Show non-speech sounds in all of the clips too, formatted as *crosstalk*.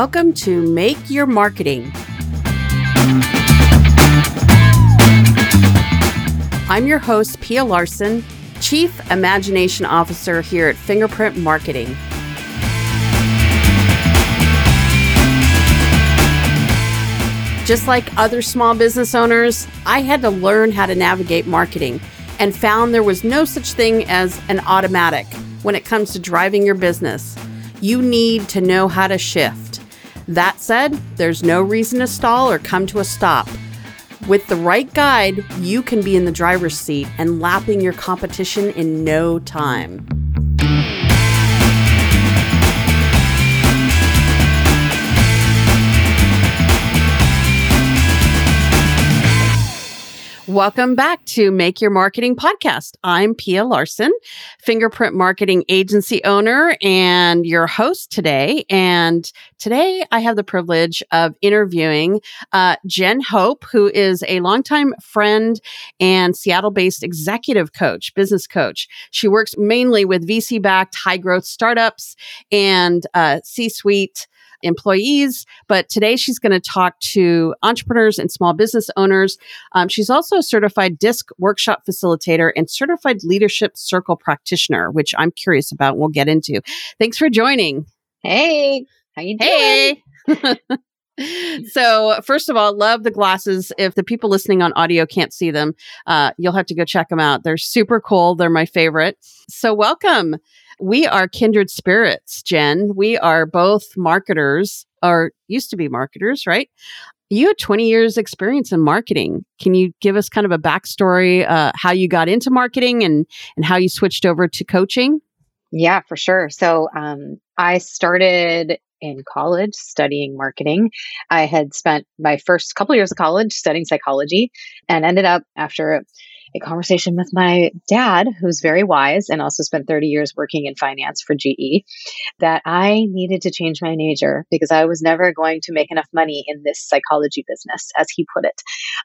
Welcome to Make Your Marketing. I'm your host, Pia Larson, Chief Imagination Officer here at Fingerprint Marketing. Just like other small business owners, I had to learn how to navigate marketing and found there was no such thing as an automatic when it comes to driving your business. You need to know how to shift. That said, there's no reason to stall or come to a stop. With the right guide, you can be in the driver's seat and lapping your competition in no time. Welcome back to Make Your Marketing Podcast. I'm Pia Larson, fingerprint marketing agency owner and your host today. And today I have the privilege of interviewing uh, Jen Hope, who is a longtime friend and Seattle based executive coach, business coach. She works mainly with VC backed high growth startups and uh, C suite employees. But today she's going to talk to entrepreneurs and small business owners. Um, she's also a certified DISC workshop facilitator and certified leadership circle practitioner, which I'm curious about. We'll get into. Thanks for joining. Hey, how you doing? Hey. *laughs* so first of all love the glasses if the people listening on audio can't see them uh, you'll have to go check them out they're super cool they're my favorite so welcome we are kindred spirits, Jen. We are both marketers or used to be marketers, right? You had 20 years experience in marketing. Can you give us kind of a backstory, uh, how you got into marketing and, and how you switched over to coaching? Yeah, for sure. So, um, I started in college studying marketing. I had spent my first couple years of college studying psychology and ended up after a conversation with my dad, who's very wise and also spent 30 years working in finance for GE, that I needed to change my major because I was never going to make enough money in this psychology business, as he put it.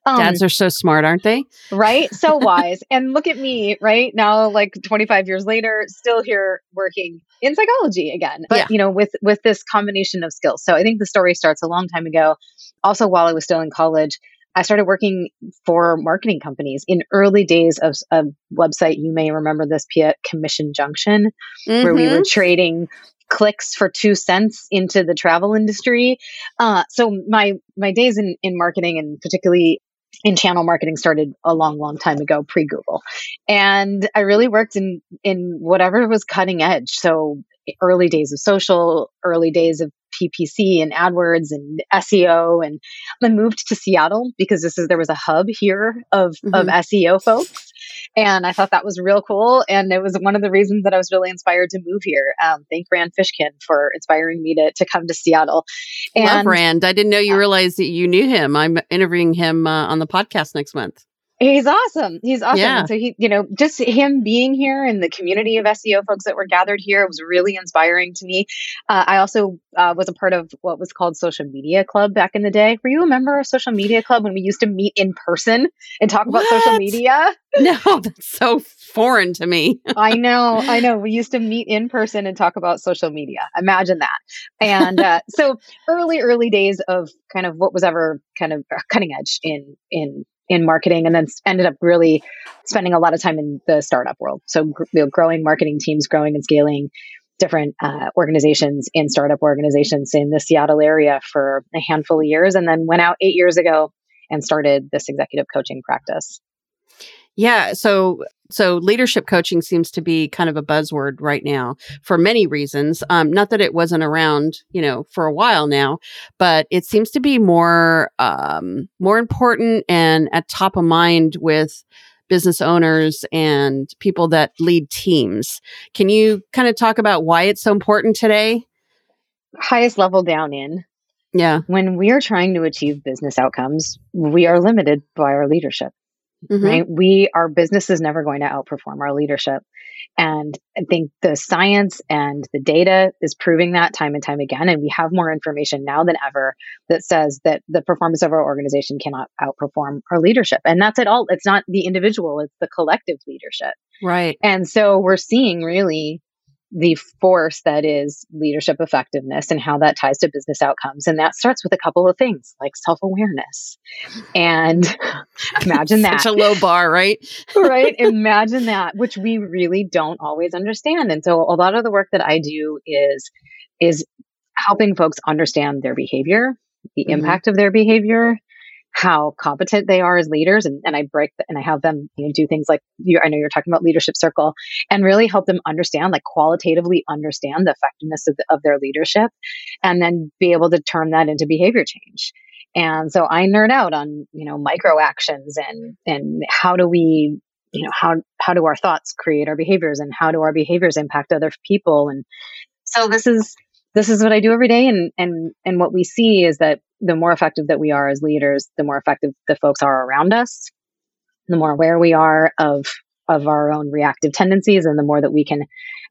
Um, Dads are so smart, aren't they? Right? So *laughs* wise. and look at me, right? Now, like 25 years later, still here working in psychology again, but yeah. you know, with, with this combination of skills. So I think the story starts a long time ago. Also, while I was still in college, I started working for marketing companies in early days of a website. You may remember this, Pia, Commission Junction, mm-hmm. where we were mm-hmm. trading clicks for two cents into the travel industry. Uh, so my my days in in marketing and particularly in channel marketing started a long long time ago pre google and i really worked in in whatever was cutting edge so early days of social early days of PPC and AdWords and SEO. And I moved to Seattle because this is there was a hub here of mm-hmm. of SEO folks. And I thought that was real cool. And it was one of the reasons that I was really inspired to move here. Um, thank Rand Fishkin for inspiring me to, to come to Seattle. And, Love Rand. I didn't know you realized that you knew him. I'm interviewing him uh, on the podcast next month. He's awesome. He's awesome. Yeah. so he, you know, just him being here and the community of SEO folks that were gathered here was really inspiring to me. Uh, I also uh, was a part of what was called Social Media Club back in the day. Were you a member of Social Media Club when we used to meet in person and talk what? about social media? *laughs* No, that's so foreign to me. *laughs* I know, I know. We used to meet in person and talk about social media. Imagine that. And uh, so early, early days of kind of what was ever kind of cutting edge in in in marketing and then ended up really spending a lot of time in the startup world. So, you know, growing marketing teams, growing and scaling different uh, organizations in startup organizations in the Seattle area for a handful of years, and then went out eight years ago and started this executive coaching practice. Yeah. So, so leadership coaching seems to be kind of a buzzword right now for many reasons. Um, not that it wasn't around, you know, for a while now, but it seems to be more, um, more important and at top of mind with business owners and people that lead teams. Can you kind of talk about why it's so important today? Highest level down in. Yeah. When we are trying to achieve business outcomes, we are limited by our leadership. Mm-hmm. Right. We, our business is never going to outperform our leadership. And I think the science and the data is proving that time and time again. And we have more information now than ever that says that the performance of our organization cannot outperform our leadership. And that's at all. It's not the individual, it's the collective leadership. Right. And so we're seeing really the force that is leadership effectiveness and how that ties to business outcomes. And that starts with a couple of things like self awareness. And *laughs* imagine that. Such a low bar, right? *laughs* right. Imagine that, which we really don't always understand. And so a lot of the work that I do is, is helping folks understand their behavior, the mm-hmm. impact of their behavior, how competent they are as leaders and, and I break the, and I have them you know, do things like you, I know you're talking about leadership circle and really help them understand like qualitatively understand the effectiveness of, the, of their leadership and then be able to turn that into behavior change. And so I nerd out on, you know, micro actions and, and how do we, you know, how, how do our thoughts create our behaviors and how do our behaviors impact other people? And so this is, this is what I do every day. And, and, and what we see is that the more effective that we are as leaders, the more effective the folks are around us, the more aware we are of of our own reactive tendencies and the more that we can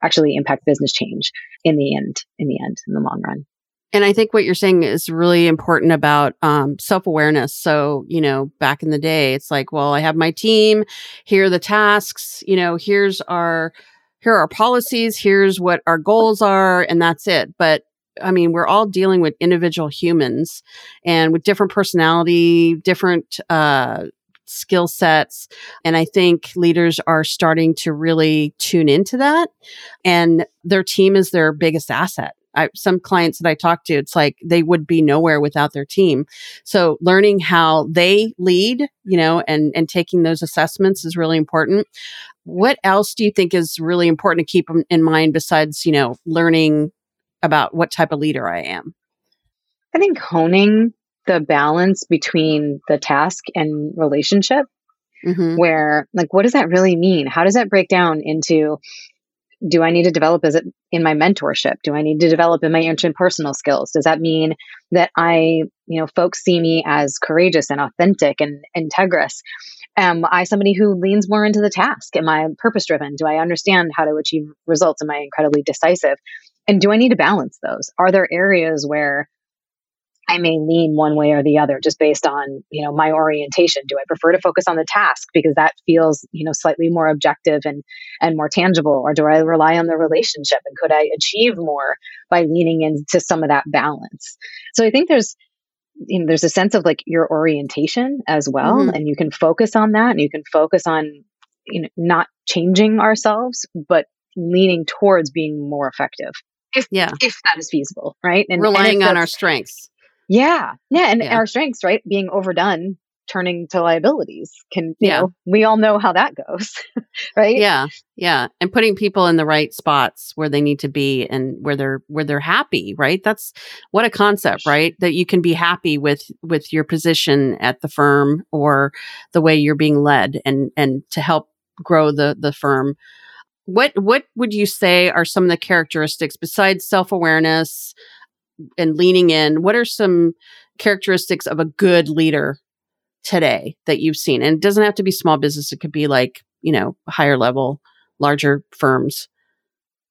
actually impact business change in the end in the end in the long run and i think what you're saying is really important about um, self-awareness so you know back in the day it's like well i have my team here are the tasks you know here's our here are our policies here's what our goals are and that's it but I mean, we're all dealing with individual humans and with different personality, different uh, skill sets. And I think leaders are starting to really tune into that. And their team is their biggest asset. I, some clients that I talk to, it's like they would be nowhere without their team. So learning how they lead, you know, and, and taking those assessments is really important. What else do you think is really important to keep in mind besides, you know, learning about what type of leader I am? I think honing the balance between the task and relationship, mm-hmm. where, like, what does that really mean? How does that break down into do I need to develop as it in my mentorship? Do I need to develop in my interpersonal skills? Does that mean that I, you know, folks see me as courageous and authentic and integrous? Am I somebody who leans more into the task? Am I purpose driven? Do I understand how to achieve results? Am I incredibly decisive? And do I need to balance those? Are there areas where I may lean one way or the other just based on, you know, my orientation. Do I prefer to focus on the task because that feels, you know, slightly more objective and and more tangible or do I rely on the relationship and could I achieve more by leaning into some of that balance? So I think there's you know there's a sense of like your orientation as well mm-hmm. and you can focus on that and you can focus on you know not changing ourselves but leaning towards being more effective if yeah. if that is feasible, right? And relying and on our strengths. Yeah. Yeah. And yeah. our strengths, right? Being overdone, turning to liabilities can, you yeah. know, we all know how that goes, *laughs* right? Yeah. Yeah. And putting people in the right spots where they need to be and where they're, where they're happy, right? That's what a concept, right? That you can be happy with, with your position at the firm or the way you're being led and, and to help grow the, the firm what what would you say are some of the characteristics besides self-awareness and leaning in? What are some characteristics of a good leader today that you've seen? And it doesn't have to be small business, it could be like, you know, higher level, larger firms.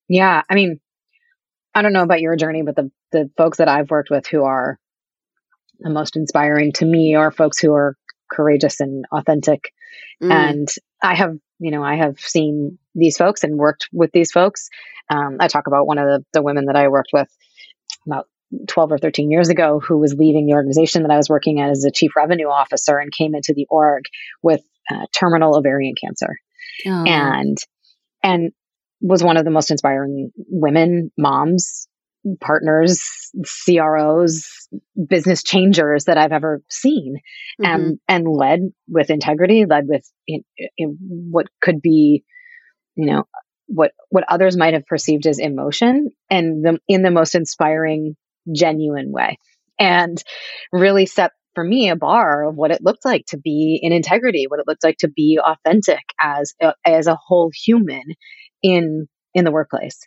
Yeah, I mean, I don't know about your journey, but the the folks that I've worked with who are the most inspiring to me are folks who are courageous and authentic. Mm. And I have you know, I have seen these folks and worked with these folks. Um, I talk about one of the, the women that I worked with about 12 or 13 years ago who was leaving the organization that I was working at as a chief revenue officer and came into the org with uh, terminal ovarian cancer. Oh. And, and was one of the most inspiring women, moms, partners, CROs, business changers that I've ever seen, mm-hmm. and and led with integrity, led with in, in what could be, you know, what what others might have perceived as emotion, and the, in the most inspiring, genuine way, and really set for me a bar of what it looked like to be in integrity, what it looked like to be authentic as a, as a whole human in in the workplace.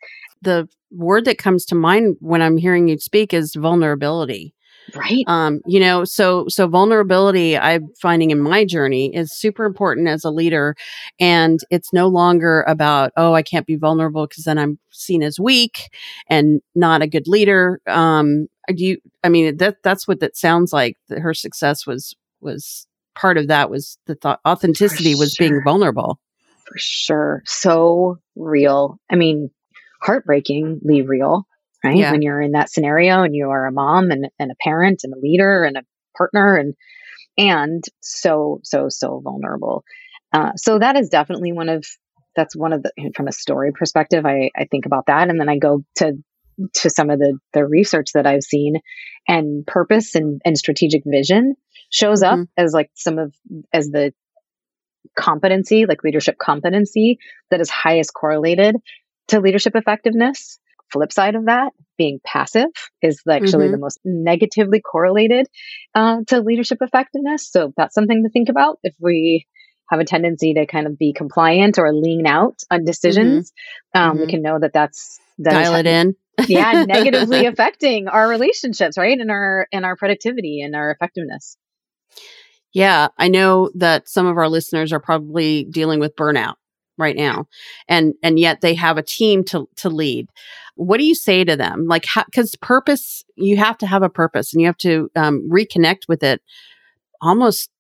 The word that comes to mind when I'm hearing you speak is vulnerability. Right. Um, you know, so so vulnerability I'm finding in my journey is super important as a leader. And it's no longer about, oh, I can't be vulnerable because then I'm seen as weak and not a good leader. Um, do you I mean that that's what that sounds like. That her success was was part of that was the thought authenticity was being vulnerable for sure. So real. I mean, heartbreakingly real, right? Yeah. When you're in that scenario and you are a mom and, and a parent and a leader and a partner and and so so so vulnerable. Uh, so that is definitely one of that's one of the from a story perspective. I I think about that, and then I go to to some of the the research that I've seen, and purpose and and strategic vision shows mm-hmm. up as like some of as the competency, like leadership competency, that is highest correlated to leadership effectiveness. Flip side of that, being passive is actually mm-hmm. the most negatively correlated uh, to leadership effectiveness. So that's something to think about if we have a tendency to kind of be compliant or lean out on decisions. Mm-hmm. Um, mm-hmm. We can know that that's that dial it in. yeah, *laughs* negatively affecting our relationships, right, and our and our productivity and our effectiveness. Yeah, I know that some of our listeners are probably dealing with burnout right now and and yet they have a team to to lead what do you say to them like because purpose you have to have a purpose and you have to um, reconnect with it almost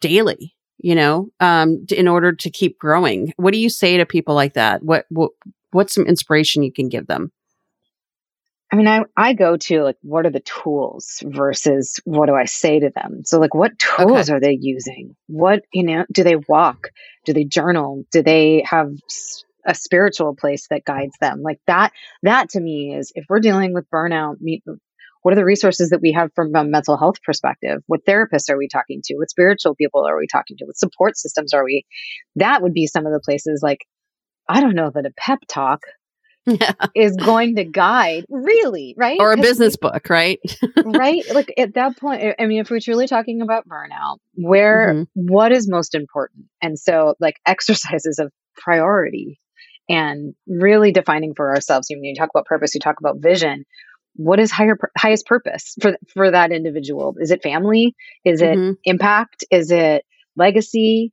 daily you know um, in order to keep growing what do you say to people like that what what what's some inspiration you can give them I mean, I, I go to like, what are the tools versus what do I say to them? So, like, what tools okay. are they using? What, you know, do they walk? Do they journal? Do they have a spiritual place that guides them? Like that, that to me is if we're dealing with burnout, what are the resources that we have from a mental health perspective? What therapists are we talking to? What spiritual people are we talking to? What support systems are we? That would be some of the places like, I don't know that a pep talk yeah. *laughs* is going to guide really right or a business book right *laughs* right like at that point i mean if we're truly talking about burnout where mm-hmm. what is most important and so like *laughs* exercises of priority and really defining for ourselves when you talk about purpose you talk about vision what is higher highest purpose for for that individual is it family is it mm-hmm. impact is it legacy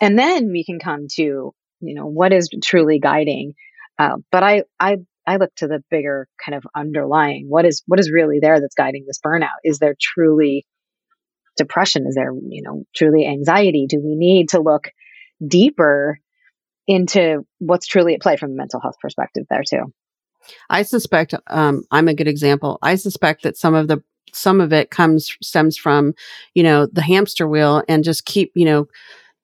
and then we can come to you know what is truly guiding uh, but I, I, I look to the bigger kind of underlying what is what is really there that's guiding this burnout. Is there truly depression? Is there you know truly anxiety? Do we need to look deeper into what's truly at play from a mental health perspective there too? I suspect um, I'm a good example. I suspect that some of the some of it comes stems from you know the hamster wheel and just keep you know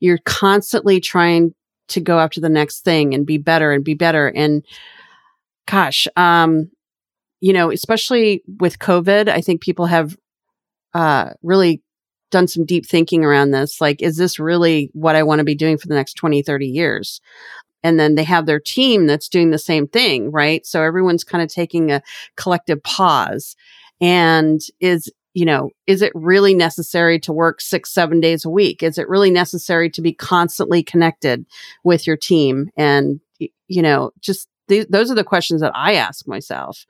you're constantly trying to go after the next thing and be better and be better. And gosh, um, you know, especially with COVID, I think people have uh, really done some deep thinking around this. Like, is this really what I want to be doing for the next 20, 30 years? And then they have their team that's doing the same thing, right? So everyone's kind of taking a collective pause. And is you know, is it really necessary to work six, seven days a week? Is it really necessary to be constantly connected with your team? And, you know, just th- those are the questions that I ask myself.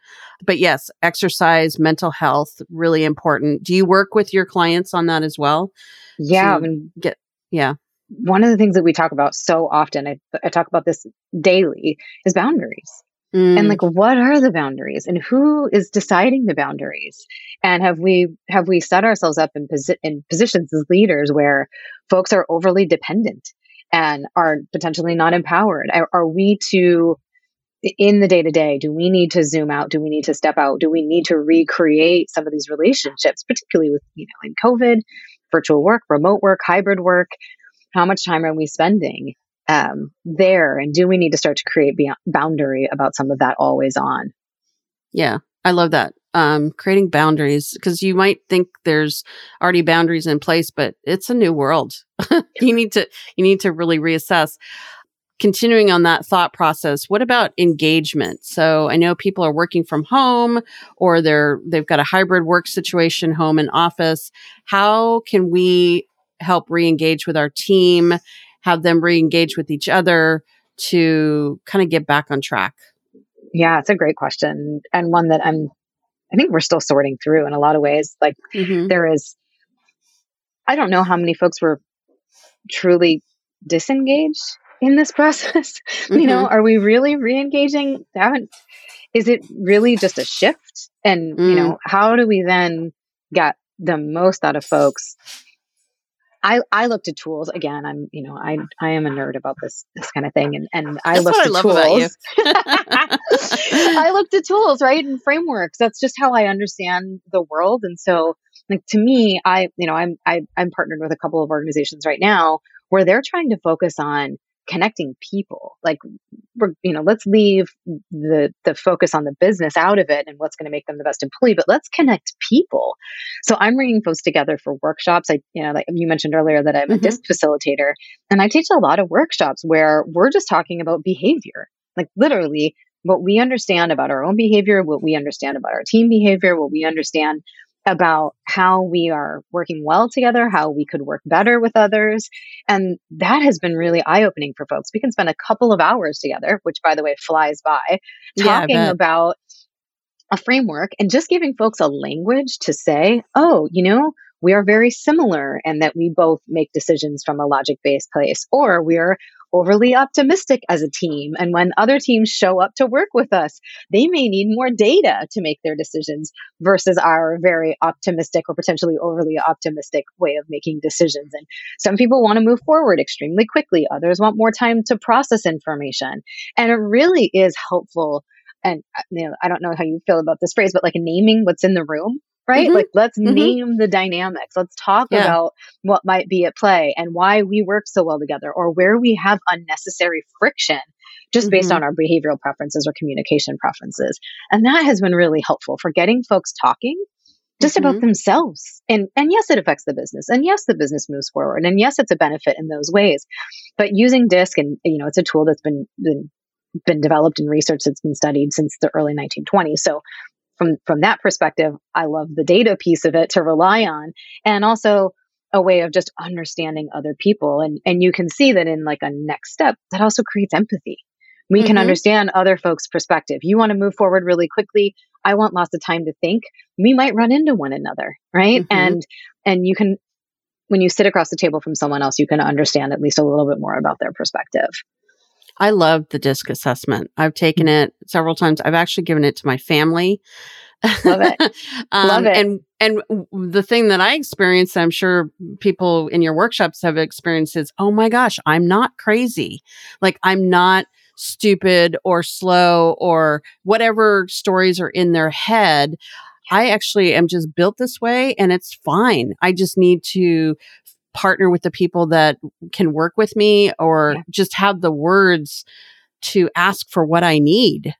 But yes, exercise, mental health, really important. Do you work with your clients on that as well? Yeah. Get, yeah. One of the things that we talk about so often, I, I talk about this daily, is boundaries. Mm. And like, what are the boundaries and who is deciding the boundaries? And have we, have we set ourselves up in, posi- in positions as leaders where folks are overly dependent and are potentially not empowered? Are, are we to, in the day to day, do we need to zoom out? Do we need to step out? Do we need to recreate some of these relationships, particularly with, you know, in COVID, virtual work, remote work, hybrid work? How much time are we spending um, there? And do we need to start to create boundary about some of that always on? Yeah, I love that. Um, creating boundaries because you might think there's already boundaries in place, but it's a new world. *laughs* you need to you need to really reassess. Continuing on that thought process, what about engagement? So I know people are working from home or they're they've got a hybrid work situation, home and office. How can we help re-engage with our team have them re-engage with each other to kind of get back on track? Yeah, it's a great question and one that I'm I think we're still sorting through in a lot of ways. Like mm-hmm. there is I don't know how many folks were truly disengaged in this process. Mm-hmm. *laughs* you know, mm-hmm. are we really re-engaging? Haven't is it really just a shift? And mm. you know, how do we then get the most out of folks I, I look to tools again. I'm, you know, I, I am a nerd about this, this kind of thing. And, and I That's look to I tools. *laughs* *laughs* I look to tools, right? And frameworks. That's just how I understand the world. And so like to me, I, you know, I'm, I, I'm partnered with a couple of organizations right now where they're trying to focus on connecting people. Like, we're, you know, let's leave the the focus on the business out of it and what's going to make them the best employee, but let's connect people. So I'm bringing folks together for workshops. I, you know, like you mentioned earlier that I'm a Mhm. disc facilitator, and I teach a lot of workshops where we're just talking about behavior, like literally what we understand about our own behavior, what we understand about our team behavior, what we understand about how we are working well together, how we could work better with others. And that has been really eye opening for folks. We can spend a couple of hours together, which by the way flies by, talking bet. about a framework and just giving folks a language to say, oh, you know, we are very similar and that we both make decisions from a logic based place, or we're overly optimistic as a team. And when other teams show up to work with us, they may need more data to make their decisions versus our very optimistic or potentially overly optimistic way of making decisions. And some people want to move forward extremely quickly, others want more time to process information. And it really is helpful. And you know, I don't know how you feel about this phrase, but like naming what's in the room, right? Mhm. Like let's Mhm. name the dynamics. Let's talk Yeah. about what might be at play and why we work so well together or where we have unnecessary friction just based Mhm. on our behavioral preferences or communication preferences. And that has been really helpful for getting folks talking just about Mhm. themselves. And and yes, it affects the business. And yes, the business moves forward. And yes, it's a benefit in those ways. But using DISC and you know, it's a tool that's been been been developed and research that's been studied since the early 1920s. So from from that perspective, I love the data piece of it to rely on and also a way of just understanding other people and and you can see that in like a next step that also creates empathy. We can Mhm. understand other folks' perspective. You want to move forward really quickly. I want lots of time to think. We might run into one another, right? Mhm. And and you can when you sit across the table from someone else, you can understand at least a little bit more about their perspective. I love the disc assessment. I've taken Mm-hmm. it several times. I've actually given it to my family. Love it. *laughs* um, Love it. And and the thing that I experienced, I'm sure people in your workshops have experienced is, oh my gosh, I'm not crazy. Like I'm not stupid or slow or whatever stories are in their head. I actually am just built this way and it's fine. I just need to partner with the people that can work with me or Yeah. just have the words to ask for what I need.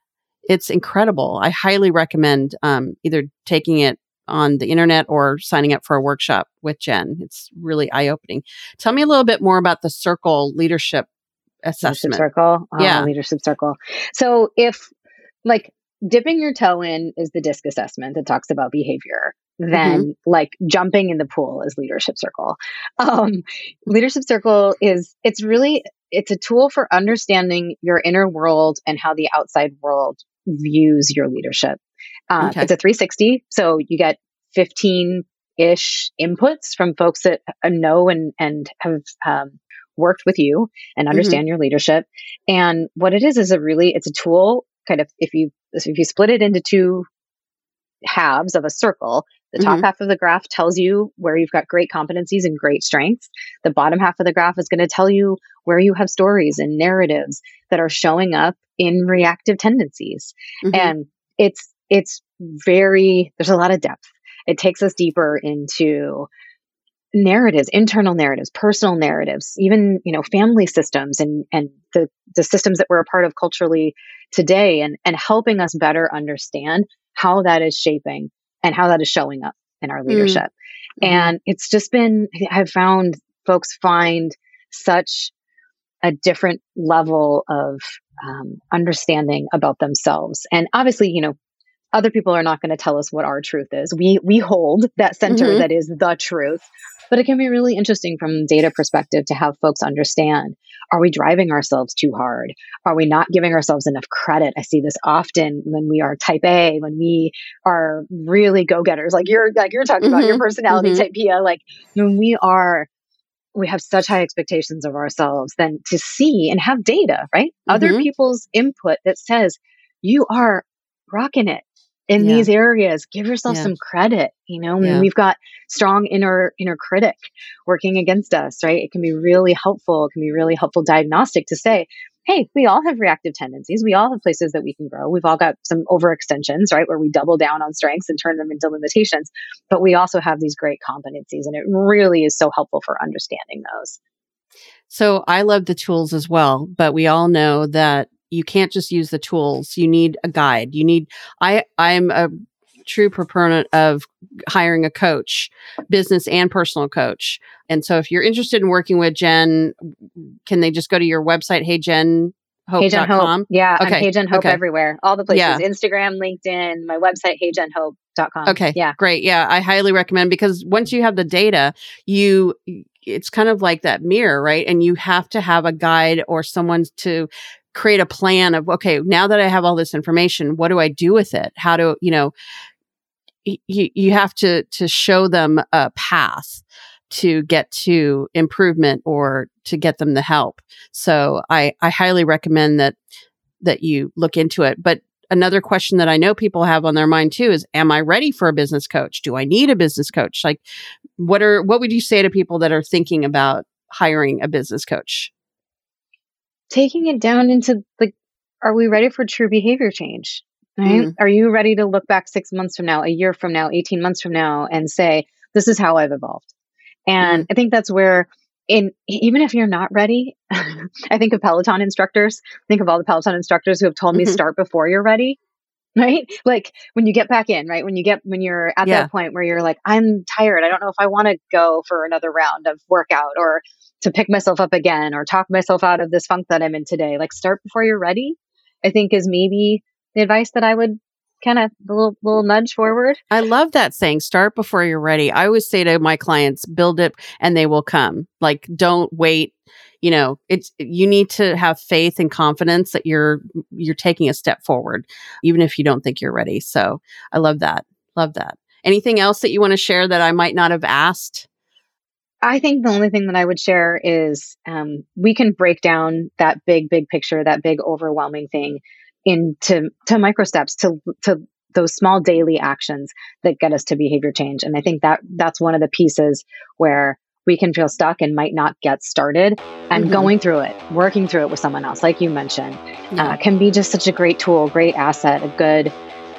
It's incredible. I highly recommend um, either taking it on the internet or signing up for a workshop with Jen. It's really eye opening. Tell me a little bit more about the circle leadership assessment. Leadership circle. Oh, Yeah. Leadership circle. So if like dipping your toe in is the disc assessment that talks about behavior, then Mm-hmm. like jumping in the pool is leadership circle. Um, leadership circle is, it's really, it's a tool for understanding your inner world and how the outside world views your leadership. Uh, Okay. It's a 360. So you get 15 ish inputs from folks that uh, know and, and have, um, worked with you and understand your leadership. And what it is is a really it's a tool kind of if you if you split it into two halves of a circle, the top half of the graph tells you where you've got great competencies and great strengths. The bottom half of the graph is going to tell you where you have stories and narratives that are showing up in reactive tendencies. Mhm. And it's it's very there's a lot of depth. It takes us deeper into narratives, internal narratives, personal narratives, even, you know, family systems and, and the, the systems that we're a part of culturally today and, and helping us better understand how that is shaping and how that is showing up in our leadership. Mhm. And it's just been, I've found folks find such a different level of um, understanding about themselves. And obviously, you know, other people are not going to tell us what our truth is. We we hold that center Mhm. that is the truth. But it can be really interesting from data perspective to have folks understand are we driving ourselves too hard? Are we not giving ourselves enough credit? I see this often when we are type A, when we are really go-getters, like you're like you're talking about your Mhm. personality Mhm. type Pia, like when we are we have such high expectations of ourselves then to see and have data, right? Other Mhm. people's input that says you are rocking it. In yeah. these areas. Give yourself yeah. some credit. You know, yeah. we've got strong inner inner critic working against us, right? It can be really helpful. It can be really helpful diagnostic to say, hey, we all have reactive tendencies. We all have places that we can grow. We've all got some overextensions, right? Where we double down on strengths and turn them into limitations. But we also have these great competencies. And it really is so helpful for understanding those. So I love the tools as well, but we all know that you can't just use the tools. You need a guide. You need, I, I'm a true proponent of hiring a coach, business and personal coach. And so if you're interested in working with Jen, can they just go to your website, Hey Jen? Hope. Hey Jen Hope. Yeah. Okay. I'm Hey Jen Hope okay. everywhere. All the places. Yeah. Instagram, LinkedIn, my website, heyjenhope.com. Okay. Yeah. Great. Yeah. I highly recommend because once you have the data, you it's kind of like that mirror, right? And you have to have a guide or someone to create a plan of okay now that i have all this information what do i do with it how do you know you, you have to to show them a path to get to improvement or to get them the help. So I, I highly recommend that that you look into it. But another question that I know people have on their mind too is am I ready for a business coach? Do I need a business coach? Like what are what would you say to people that are thinking about hiring a business coach? Taking it down into like are we ready for true behavior change? Right? Mm. Are you ready to look back six months from now, a year from now, 18 months from now, and say, this is how I've evolved? And mm. I think that's where in even if you're not ready, *laughs* I think of Peloton instructors, think of all the Peloton instructors who have told me mm-hmm. start before you're ready. *laughs* Right? Like when you get back in, right? When you get when you're at yeah. that point where you're like, I'm tired. I don't know if I want to go for another round of workout or to pick myself up again or talk myself out of this funk that I'm in today. Like start before you're ready, I think is maybe the advice that I would kind of a little little nudge forward. I love that saying start before you're ready. I always say to my clients build it and they will come. Like don't wait, you know, it's you need to have faith and confidence that you're you're taking a step forward even if you don't think you're ready. So, I love that. Love that. Anything else that you want to share that I might not have asked? I think the only thing that I would share is um, we can break down that big, big picture, that big, overwhelming thing into to micro steps to to those small daily actions that get us to behavior change and i think that that's one of the pieces where we can feel stuck and might not get started and mm-hmm. going through it working through it with someone else like you mentioned yeah. uh, can be just such a great tool great asset a good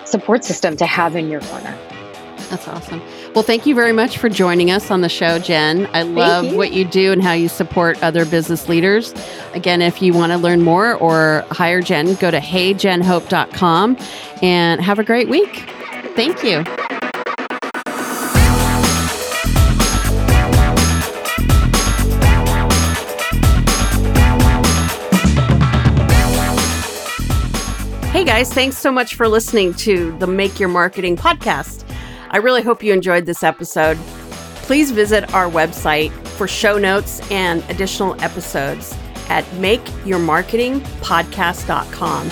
support system to have in your corner that's awesome. Well, thank you very much for joining us on the show, Jen. I love you. what you do and how you support other business leaders. Again, if you want to learn more or hire Jen, go to heyjenhope.com and have a great week. Thank you. Hey guys, thanks so much for listening to the Make Your Marketing podcast. I really hope you enjoyed this episode. Please visit our website for show notes and additional episodes at makeyourmarketingpodcast.com.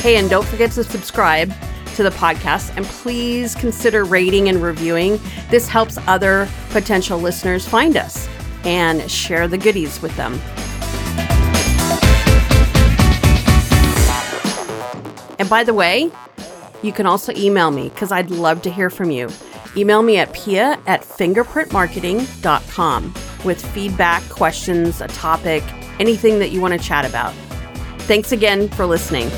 Hey, and don't forget to subscribe to the podcast and please consider rating and reviewing. This helps other potential listeners find us and share the goodies with them. By the way, you can also email me because I'd love to hear from you. Email me at pia at fingerprintmarketing.com with feedback, questions, a topic, anything that you want to chat about. Thanks again for listening.